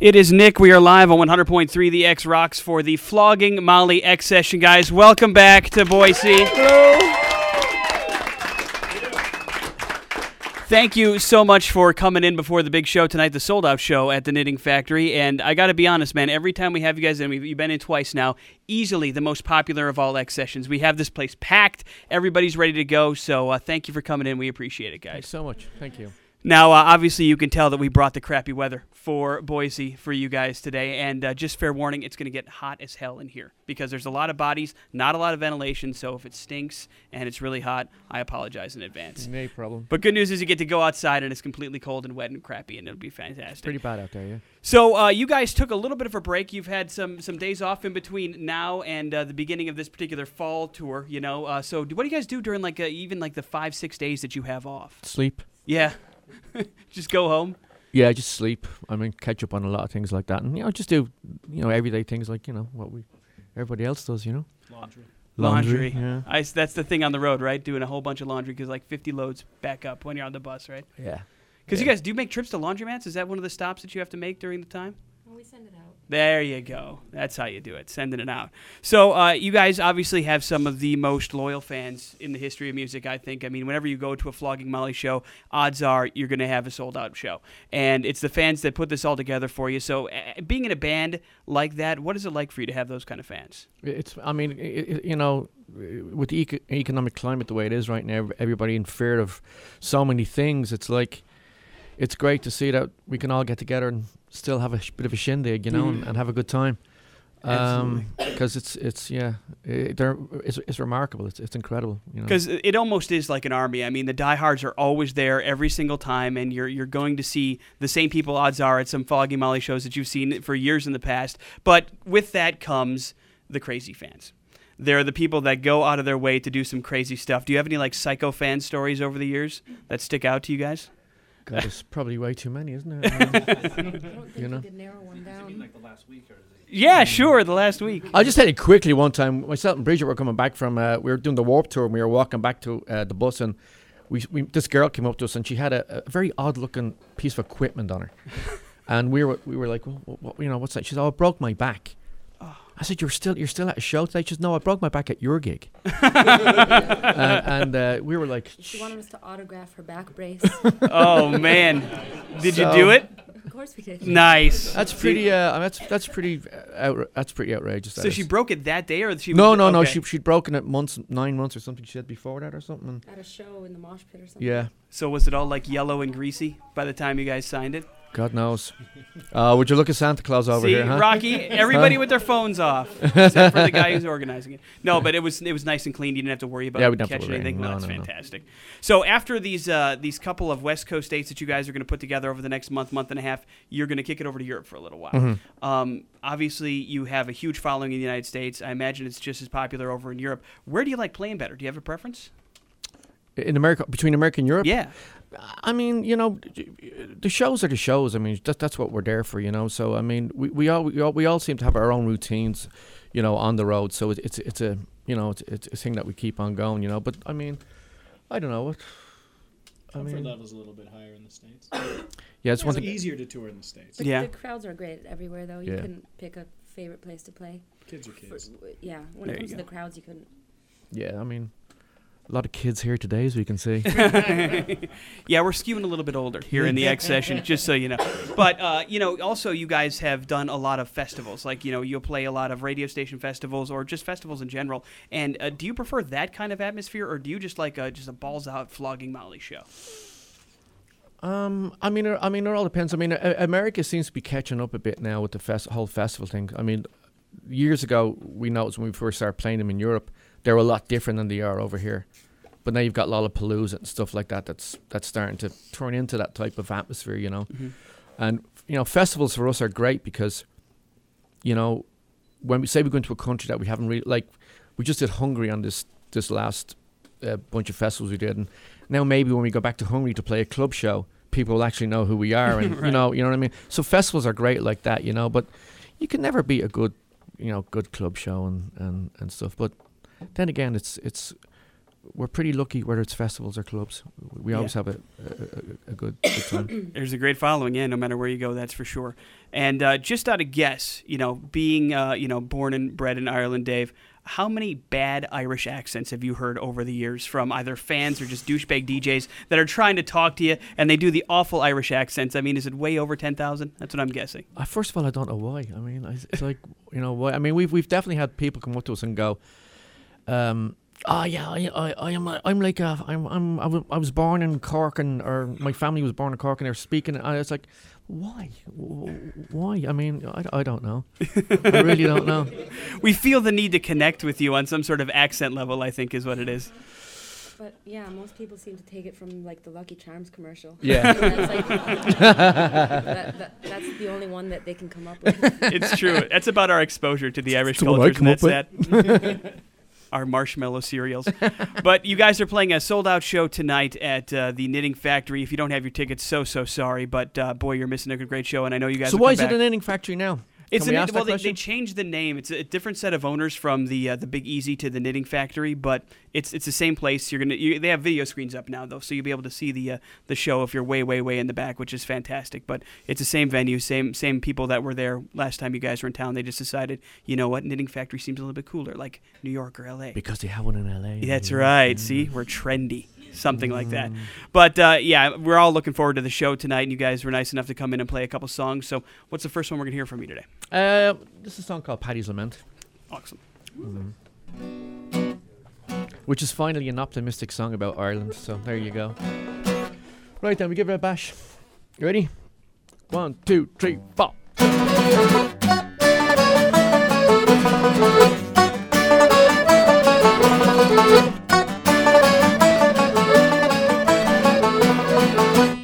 It is Nick. We are live on 100.3 The X Rocks for the Flogging Molly X session, guys. Welcome back to Boise. Hello. Thank you so much for coming in before the big show tonight, the sold out show at the Knitting Factory. And I got to be honest, man, every time we have you guys in, we've, you've been in twice now, easily the most popular of all X sessions. We have this place packed, everybody's ready to go. So uh, thank you for coming in. We appreciate it, guys. Thanks so much. Thank you. Now, uh, obviously, you can tell that we brought the crappy weather for Boise for you guys today. And uh, just fair warning, it's going to get hot as hell in here because there's a lot of bodies, not a lot of ventilation. So if it stinks and it's really hot, I apologize in advance. No problem. But good news is you get to go outside and it's completely cold and wet and crappy, and it'll be fantastic. Pretty bad out there, yeah. So uh, you guys took a little bit of a break. You've had some some days off in between now and uh, the beginning of this particular fall tour. You know, uh, so what do you guys do during like uh, even like the five six days that you have off? Sleep. Yeah, just go home. Yeah, just sleep. I mean, catch up on a lot of things like that, and you know, just do you know everyday things like you know what we everybody else does. You know, Laundry. Laundry. Yeah. I, that's the thing on the road, right? Doing a whole bunch of laundry because like 50 loads back up when you're on the bus, right? Yeah. Because you guys do make trips to laundromats. Is that one of the stops that you have to make during the time? Well, we send it out. There you go. That's how you do it, sending it out. So, uh, you guys obviously have some of the most loyal fans in the history of music, I think. I mean, whenever you go to a Flogging Molly show, odds are you're going to have a sold out show. And it's the fans that put this all together for you. So, uh, being in a band like that, what is it like for you to have those kind of fans? It's. I mean, i i you know, with the eco- economic climate the way it is right now, everybody in fear of so many things. It's like, it's great to see that we can all get together and still have a sh- bit of a shindig, you know, Mhm. and, and have a good time. Absolutely. Because it's it's yeah, i they're it's, it's remarkable. It's it's incredible. You know. Because it almost is like an army. I mean, the diehards are always there every single time, and you're you're going to see the same people. Odds are at some Flogging Molly shows that you've seen for years in the past. But with that comes the crazy fans. They're the people that go out of their way to do some crazy stuff. Do you have any like psycho fan stories over the years that stick out to you guys? God, there's probably way too many, isn't there? I don't think You know? we could narrow one down. like the last week or is it? Yeah, sure. The last week. I'll just tell you quickly. One time, myself and Bridget were coming back from. Uh, we were doing the Warp Tour, and we were walking back to uh, the bus, and we, we this girl came up to us, and she had a, a very odd-looking piece of equipment on her, and we were we were like, well, what, what- you know, what's that? She said, "Oh, I broke my back." I said, "You're still you're still at a show today?" She said, "No, I broke my back at your gig." and and uh, we were like, She wanted us to autograph her back brace. Oh man, did you do it? of course we did. Nice. "That's pretty. Uh, I mean, that's that's pretty. Uh, outra- that's pretty outrageous." that So is." she broke it that day, or she? no, no, no. okay. She she'd broken it months, nine months or something. She said before that or something. At a show in the mosh pit or something. yeah. So was it all like yellow and greasy by the time you guys signed it? God knows. Uh, would you look at Santa Claus over See, here, huh? Rocky, everybody with their phones off, except for the guy who's organizing it. No, but it was it was nice and clean. You didn't have to worry about Yeah, we didn't have to catching worry. anything. No, that's no, no. fantastic. So after these uh, these couple of West Coast dates that you guys are going to put together over the next month, month and a half, you're going to kick it over to Europe for a little while. Mm-hmm. Um, obviously, you have a huge following in the United States. I imagine it's just as popular over in Europe. Where do you like playing better? Do you have a preference? In America, between America and Europe. Yeah. I mean, you know, the shows are the shows. I mean, that, that's what we're there for, you know. So I mean, we, we all we all we all seem to have our own routines, you know, on the road. So it, it's it's a you know it's, it's a thing that we keep on going, you know. But I mean, I don't know what. I Comfort mean, level's a little bit higher in the states. yeah, it's one thing. easier to tour in the states. The, Yeah. the crowds are great everywhere, though. You Yeah. can pick a favorite place to play. Kids are kids. w- yeah, when There it comes to the crowds, you couldn't. Yeah, I mean, a lot of kids here today, as we can see. yeah, we're skewing a little bit older here in the X session, just so you know. But uh, you know, also you guys have done a lot of festivals. Like you know, you'll play a lot of radio station festivals or just festivals in general. And uh, do you prefer that kind of atmosphere, or do you just like a, just a balls out flogging Molly show? Um, I mean, it- I mean, it all depends. I mean, America seems to be catching up a bit now with the fest- whole festival thing. I mean, years ago we noticed when we first started playing them in Europe, they were a lot different than they are over here. But now you've got Lollapalooza and stuff like that. That's that's starting to turn into that type of atmosphere, you know. And you know, festivals for us are great because, you know, when we say we go into a country that we haven't really like, we just did Hungary on this this last uh, bunch of festivals we did, and now maybe when we go back to Hungary to play a club show, people will actually know who we are, and you know, you know what I mean. So festivals are great like that, you know, but you can never beat a good, you know, good club show and and and stuff. But then again, it's it's we're pretty lucky whether it's festivals or clubs. We always have a, a, a, a good, good time. There's a great following, yeah, no matter where you go, that's for sure. And uh, just out of guess, you know, being uh, you know born and bred in Ireland, Dave, how many bad Irish accents have you heard over the years from either fans or just douchebag DJs that are trying to talk to you and they do the awful Irish accents? I mean, is it way over ten thousand? That's what I'm guessing. Uh, first of all, I don't know why. I mean, it's like you know why. I mean, we've we've definitely had people come up to us and go, um, "Oh yeah, I, I, I am a, I'm like a, I'm I'm I was, born in Cork and or my family was born in Cork and they're speaking." And I was like, "Why? Why? I mean, I, I don't know. I really don't know." We feel the need to connect with you on some sort of accent level. I think is what it is. But yeah, most people seem to take it from like the Lucky Charms commercial. Yeah. that's, like, that, that, that's the only one that they can come up with. It's true. That's about our exposure to the Irish the one I come up that's that. Our marshmallow cereals. but you guys are playing a sold out show tonight at uh, the Knitting Factory. If you don't have your tickets, so so sorry. But uh, boy, you're missing a great show, and I know you guys. so why is it back. a Knitting Factory now? It's Can we a, ask well, they, they changed the name. It's a different set of owners from the uh, the Big Easy to the Knitting Factory, but it's it's the same place. You're gonna you, they have video screens up now though, so you'll be able to see the uh, the show if you're way way way in the back, which is fantastic. But it's the same venue, same same people that were there last time you guys were in town. They just decided, you know what, Knitting Factory seems a little bit cooler, like New York or L.A. Because they have one in LA. That's right. See, we're trendy. Something like that. Mm. But uh, yeah, we're all looking forward to the show tonight, and you guys were nice enough to come in and play a couple songs. So, what's the first one we're going to hear from you today? Uh, this is a song called Paddy's Lament. Awesome. which is finally an optimistic song about Ireland. So there you go. Right then, we give it a bash. You ready? One, two, three, four.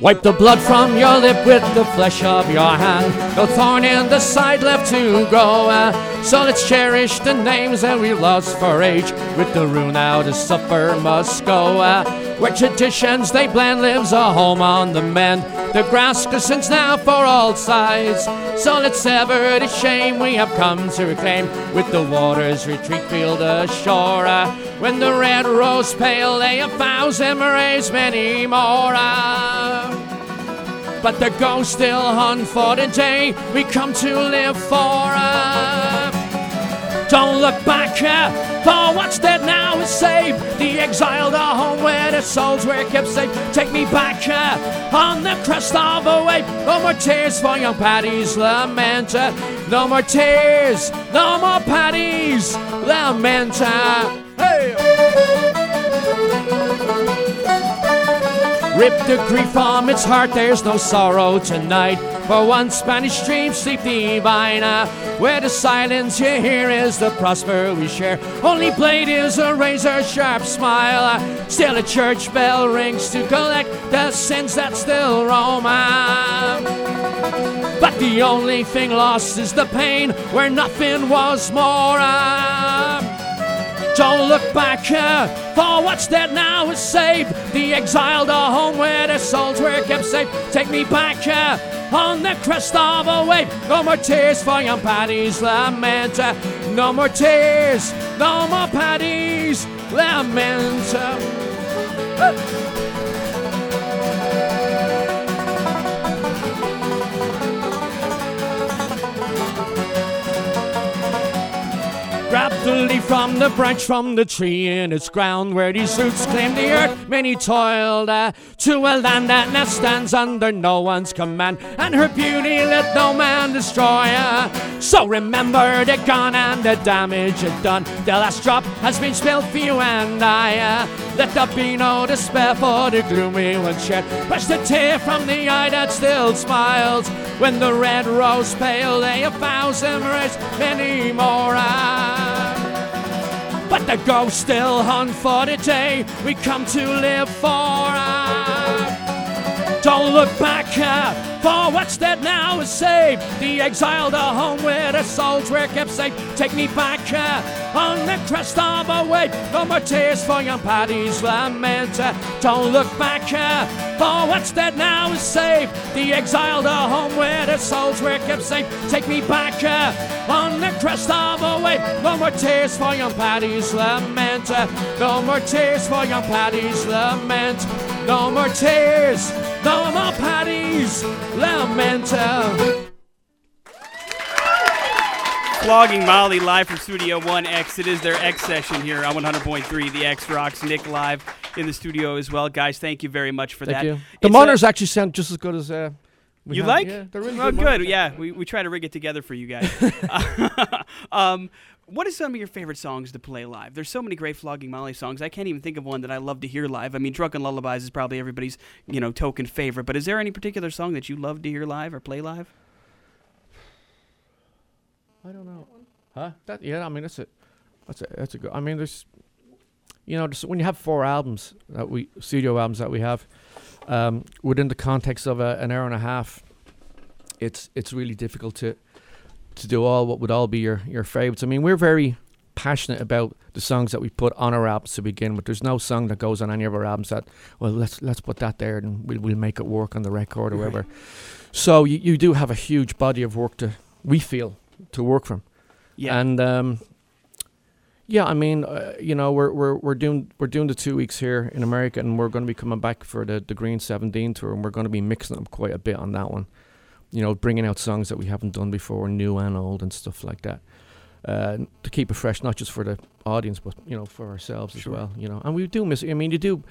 Wipe the blood from your lip with the flesh of your hand. No thorn in the side left to grow. Uh, so let's cherish the names that we lost for age. With the rune out, a supper must go. Uh, where traditions they blend lives a home on the mend. The grass glistens now for all sides. So let's sever the shame we have come to reclaim. With the waters retreat, feel the shore. Uh, when the red rose pale, lay a thousand rays, many more. Uh, but the ghosts still hunt for the day we come to live for. Don't look back, for what's dead now is saved. The exiled are home where the souls were kept safe. Take me back on the crest of a wave. No more tears for young Paddy's lament. no more tears, no more Paddy's lament. hey! Rip the grief from its heart, there's no sorrow tonight. For one Spanish dream, sleep divine. uh, where the silence you hear is the prosper we share. Only blade is a razor sharp smile. uh, still a church bell rings to collect the sins that still roam. uh, but the only thing lost is the pain where nothing was more. uh, don't look back, uh, for what's dead now is saved. The exiled are home where their souls were kept safe. Take me back uh, on the crest of a wave. No more tears for young Paddy's lament. uh, no more tears, no more Paddy's lament. The from the branch from the tree in its ground where these roots claim the earth. Many toiled uh, to a land that now stands under no one's command, and her beauty let no man destroy. uh. So remember the gun and the damage it done. The last drop has been spilled for you and I. uh. Let there be no despair for the gloomy one shed. Brush the tear from the eye that still smiles when the red rose pale lay a thousand rays, many more. uh. But the ghosts still hunt for the day we come to live for. Don't look back, uh, For what's dead now is saved. The exile to home where the souls were kept safe. Take me back here on the crest of a wave. No more tears for young Paddy's lament. Uh, don't look back. here. for what's dead now is saved. The exile to home where the souls were kept safe. Take me back here on the crest of a wave. No more tears for young Paddy's lament. Uh, no more tears for young Paddy's lament. No more tears. No more Paddy's lament. Uh, Flogging Molly live from Studio 1X. It is their X session here on 100.3. The X Rocks. Nick live in the studio as well. Guys, thank you very much for Thank that. you. The It's monitors a- actually sound just as good as. Uh, we you have- like? Yeah, they're really oh, good. good. Yeah, we, we try to rig it together for you guys. um, what is some of your favorite songs to play live? There's so many great Flogging Molly songs. I can't even think of one that I love to hear live. I mean, Drunken Lullabies is probably everybody's you know token favorite. But is there any particular song that you love to hear live or play live? I don't know. Huh? That yeah. I mean, that's a, that's a, that's a good. I mean, there's, you know, when you have four albums that we studio albums that we have, um, within the context of a, an hour and a half, it's it's really difficult to, to do all what would all be your your favorites. I mean, we're very passionate about the songs that we put on our albums to begin with. There's no song that goes on any of our albums that, well, let's let's put that there and we'll we'll make it work on the record or whatever. So you, you do have a huge body of work to we feel to work from. Yeah. And um, yeah, I mean, uh, you know, we're we're we're doing we're doing the two weeks here in America, and we're going to be coming back for the the Green Seventeen tour, and we're going to be mixing up quite a bit on that one. You know, bringing out songs that we haven't done before, new and old, and stuff like that, uh, to keep it fresh, not just for the audience, but you know, for ourselves Sure. as well. You know, and we do miss. I mean, you do,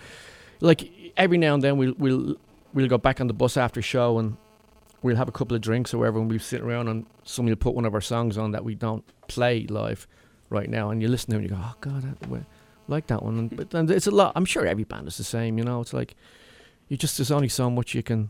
like every now and then we'll we'll we'll go back on the bus after show and we'll have a couple of drinks or whatever, and we'll sit around and somebody will put one of our songs on that we don't play live right now, and you listen to it and you go, oh god, I like that one. And, but then it's a lot. I'm sure every band is the same. You know, it's like you just there's only so much you can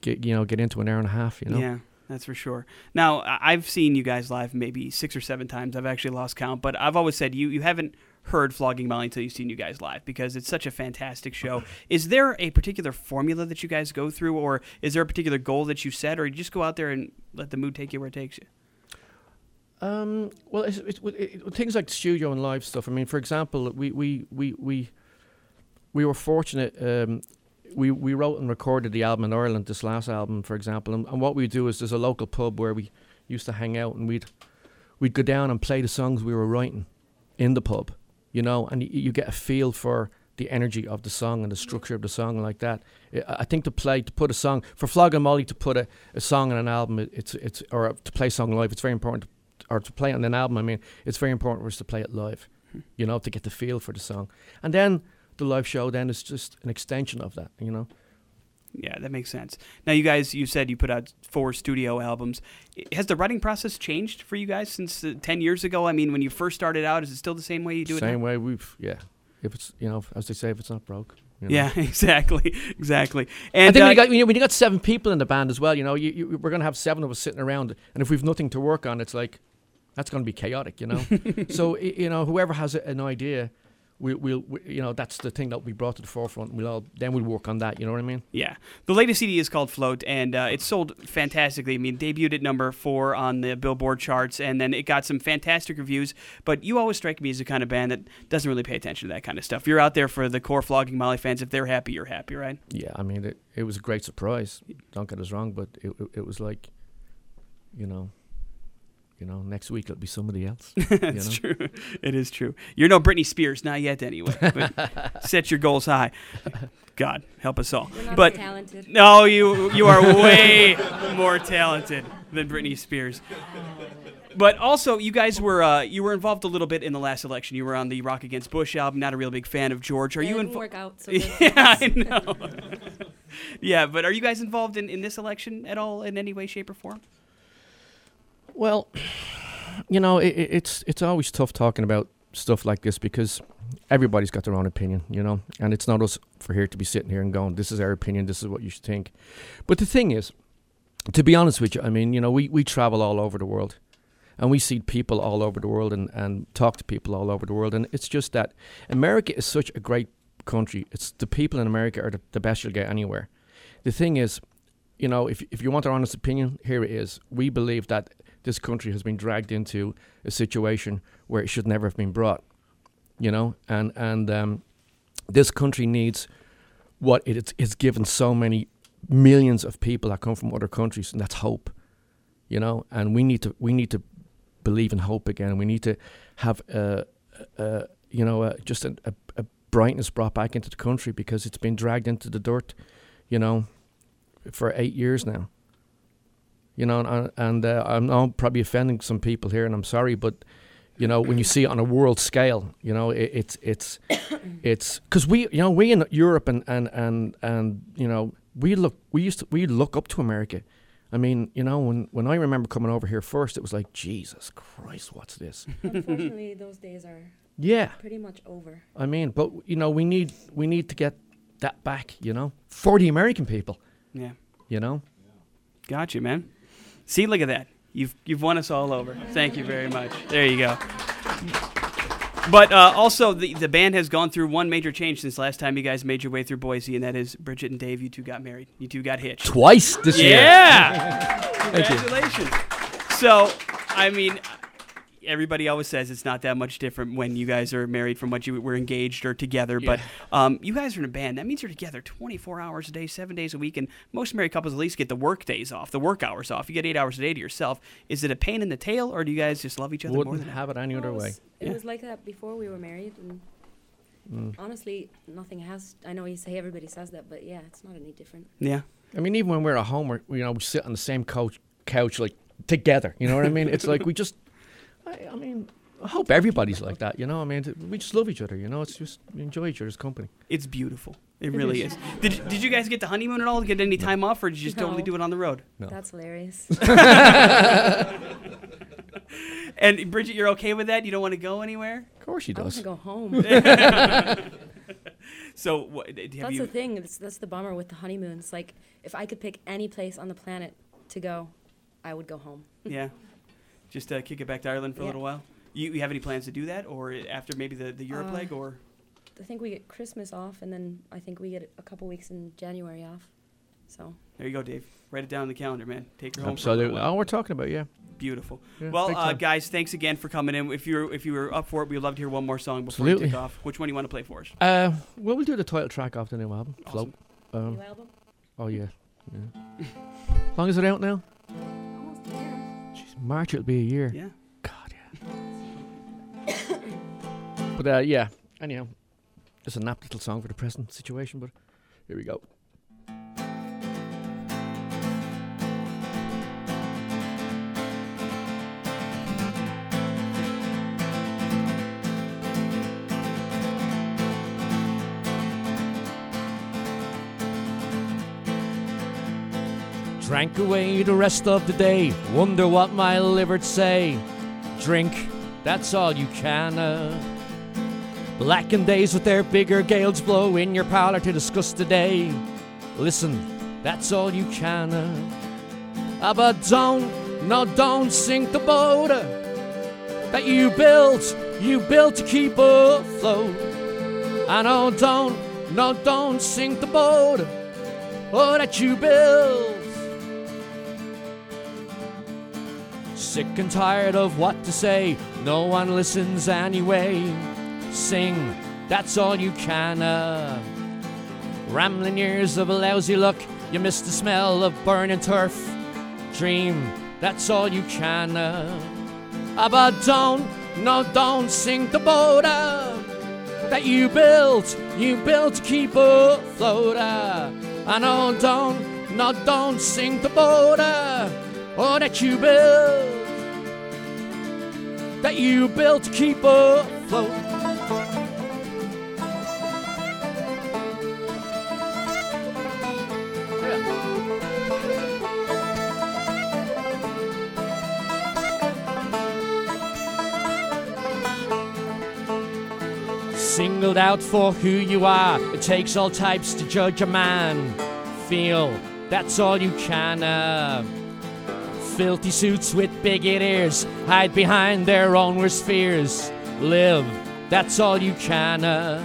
get you know get into an hour and a half. You know. Yeah, that's for sure. Now, I've seen you guys live maybe six or seven times. I've actually lost count, but I've always said you you haven't heard Flogging Molly until you've seen you guys live because it's such a fantastic show. Is there a particular formula that you guys go through, or is there a particular goal that you set, or you just go out there and let the mood take you where it takes you? Um, well, it's, it's, it, it, things like studio and live stuff. I mean, for example, we we we we, we were fortunate. Um, we we wrote and recorded the album in Ireland. This last album, for example, and, and what we do is there's a local pub where we used to hang out, and we'd we'd go down and play the songs we were writing in the pub, you know, and you, you get a feel for the energy of the song and the structure of the song like that. I think to play to put a song for Flogging Molly to put a, a song on an album, it, it's it's or to play a song live. It's very important, or to play on an album. I mean, it's very important for us to play it live, hmm. you know, to get the feel for the song. And then the live show then is just an extension of that, you know. Yeah, that makes sense. Now, you guys, you said you put out four studio albums. Has the writing process changed for you guys since uh, ten years ago? I mean, when you first started out, is it still the same way you do it? Same way we've yeah. If it's you know as they say, if it's not broke. You know. Yeah, exactly, exactly. And I think when uh, you got when you, when you got seven people in the band as well, you know, you, you, we're gonna have seven of us sitting around, and if we've nothing to work on, it's like that's gonna be chaotic, you know. so you know, whoever has a, an idea, we, we'll we, you know that's the thing that we brought to the forefront. We'll all then we'll work on that. You know what I mean? Yeah, the latest CD is called Float, and uh, it sold fantastically. I mean, debuted at number four on the Billboard charts, and then it got some fantastic reviews. But you always strike me as the kind of band that doesn't really pay attention to that kind of stuff. You're out there for the core flogging Molly fans. If they're happy, you're happy, right? Yeah, I mean, it, it was a great surprise. Don't get us wrong, but it, it, it was like, you know, you know, next week it'll be somebody else. That's know? true. It is true. You're no Britney Spears, not yet, anyway. But set your goals high. God help us all. We're not But talented. no, you you are way more talented than Britney Spears. But also, you guys were uh, you were involved a little bit in the last election. You were on the Rock Against Bush album. Not a real big fan of George. Are Yeah, you it didn't involved? work out so. Yeah, I know. yeah, but are you guys involved in, in this election at all in any way, shape, or form? Well, you know, it, it- it's it's always tough talking about stuff like this because everybody's got their own opinion, you know, and it's not us for here to be sitting here and going, "This is our opinion. This is what you should think." But the thing is, to be honest with you, I mean, you know, we we travel all over the world, and we see people all over the world and and talk to people all over the world, and it's just that America is such a great country. It's the people in America are the, the best you'll get anywhere. The thing is, you know, if if you want our honest opinion, here it is. We believe that this country has been dragged into a situation where it should never have been brought. You know, and and um, this country needs what it is, given so many millions of people that come from other countries, and that's hope. You know, and we need to we need to believe in hope again. We need to have a, a you know a, just a, a brightness brought back into the country because it's been dragged into the dirt. You know, for eight years now. You know, and, and uh, I'm now probably offending some people here, and I'm sorry, but you know, when you see it on a world scale, you know, it, it's it's it's because we, you know, we in Europe and and and and you know, we look, we used to, we look up to America. I mean, you know, when when I remember coming over here first, it was like, Jesus Christ, what's this? Unfortunately, those days are Yeah, pretty much over. I mean, but you know, we need we need to get that back, you know, for the American people, Yeah. you know. Gotcha, man. See, look at that. You've you've won us all over. Thank you very much. There you go. But uh, also, the the band has gone through one major change since last time you guys made your way through Boise, and that is Bridget and Dave. You two got married. You two got hitched. Twice this year. Yeah. Congratulations. So, I mean, everybody always says it's not that much different when you guys are married from what you were engaged or together. But um, you guys are in a band. That means you're together 24 hours a day, seven days a week. And most married couples at least get the work days off, the work hours off. You get eight hours a day to yourself. Is it a pain in the tail, or do you guys just love each other more Wouldn't than that? have it any No, other it way. was, it Yeah. was like that before we were married, and Mm. honestly, nothing has. I know you say everybody says that, but yeah, it's not any different. Yeah. I mean, even when we're at home, we're, you know, we sit on the same couch, couch like together. You know what I mean? It's like we just, I, I mean, I hope everybody's like that. You know, I mean, we just love each other. You know, it's just we enjoy each other's company. It's beautiful. It really is. Did, did you guys get the honeymoon at all? Get any time off, or did you just totally do it on the road? No. That's hilarious. And Bridget, you're okay with that? You don't want to go anywhere? Of course, she does. I want to go home. So, what, have That's you? the thing. That's, that's the bummer with the honeymoon. It's like if I could pick any place on the planet to go, I would go home. Yeah. Just uh, kick it back to Ireland for a little while. You, you have any plans to do that, or after maybe the, the Europe Uh, leg, or I think we get Christmas off, and then I think we get a couple weeks in January off. So there you go, Dave. Write it down on the calendar, man. Take her home. for Absolutely. while. Oh, we're talking about yeah. Beautiful. Yeah, well, uh, guys, thanks again for coming in. If you're if you were up for it, we'd love to hear one more song before we Absolutely. take off. Which one do you want to play for us? Uh, well, we'll do the title track off the new album, Awesome. Float. Um, new album. oh yeah. yeah. Long is it out now? Almost there. Jeez, March it'll be a year. Yeah. God, yeah. but uh, yeah, anyhow, it's a nap little song for the present situation, but here we go. Drank away the rest of the day. Wonder what my liver'd say. Drink, that's all you can. Uh. Blackened days with their bigger gales blow in your parlor to discuss the day. Listen, that's all you can. Uh. Ah, but don't, no, don't sink the boat uh, that you built, you built to keep afloat. I know, don't, no, don't sink the boat oh, that you built. Sick and tired of what to say, no one listens anyway. Sing, that's all you can. Uh. Rambling years of a lousy luck, you miss the smell of burning turf. Dream, that's all you can. Uh. But don't, no, don't sink the boat uh, that you built, you built to keep afloat. Uh. I know, don't, no, don't sink the boat uh, that you built that you built to keep afloat. Singled out for who you are, it takes all types to judge a man. Feel that's all you can. Uh, filthy suits with bigot ears hide behind their own worst fears. Live, that's all you can. Uh,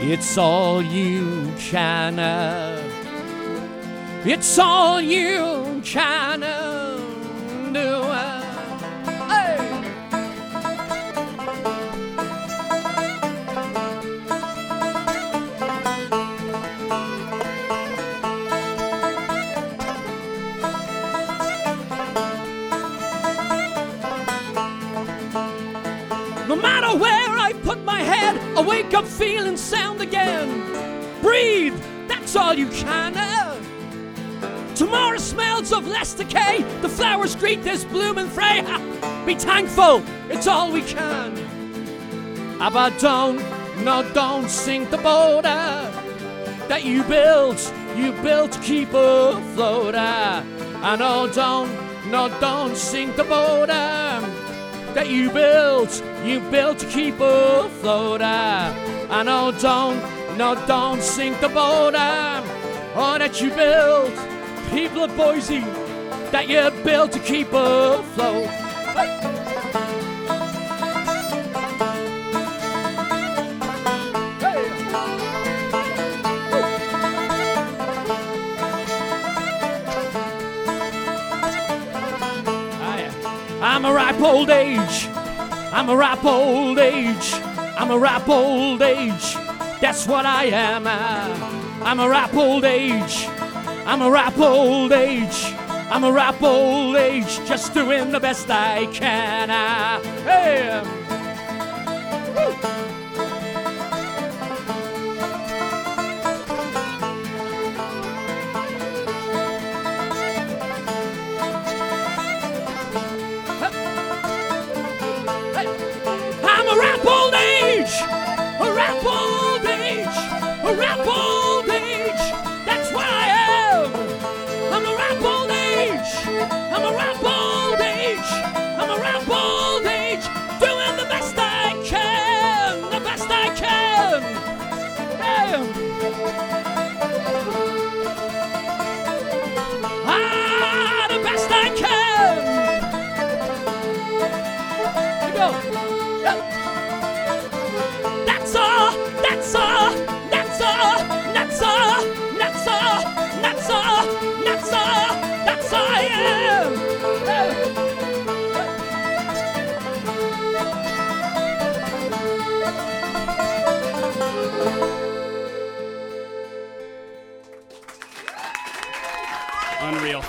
it's all you can. Uh, It's all you can do. Head, I wake up feeling sound again. Breathe, that's all you can. Tomorrow smells of less decay. The flowers greet this blooming fray. Be thankful, it's all we can. But don't, no, don't sink the boat that you built, you built to keep afloat. I know, oh, don't, no, don't sink the boat that you built, you built to keep afloat. ah. I know, don't, no, don't sink the boat ah, oh, that you built, people of Boise, that you built to keep afloat. I'm a ripe old age. I'm a ripe old age. I'm a ripe old age. That's what I am. ah. I'm a ripe old age. I'm a ripe old age. I'm a ripe old age. Just doing the best I can. ah. Hey.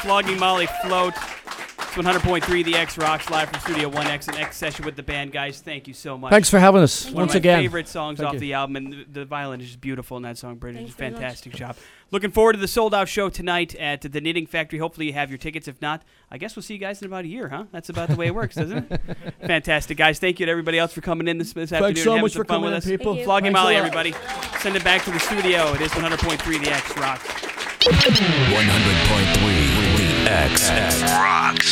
Flogging Molly Float. It's 100.3 The X Rocks live from Studio 1X and X session with the band, guys. Thank you so much. Thanks for having us One once of my again. favorite songs Thank off you. the album, and the, the violin is just beautiful in that song. Bridget, Thanks very much. fantastic job. Looking forward to the sold out show tonight at the Knitting Factory. Hopefully, you have your tickets. If not, I guess we'll see you guys in about a year, huh? That's about the way it works, doesn't it? Fantastic, guys. Thank you to everybody else for coming in this, this afternoon. Thanks so having much some for fun coming with in, us. people. Thank you. Flogging Thanks a Molly, lot. everybody. Send it back to the studio. It is 100.3 The X Rocks. 100.3 X. Rocks.